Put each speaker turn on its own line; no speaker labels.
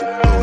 Podcast.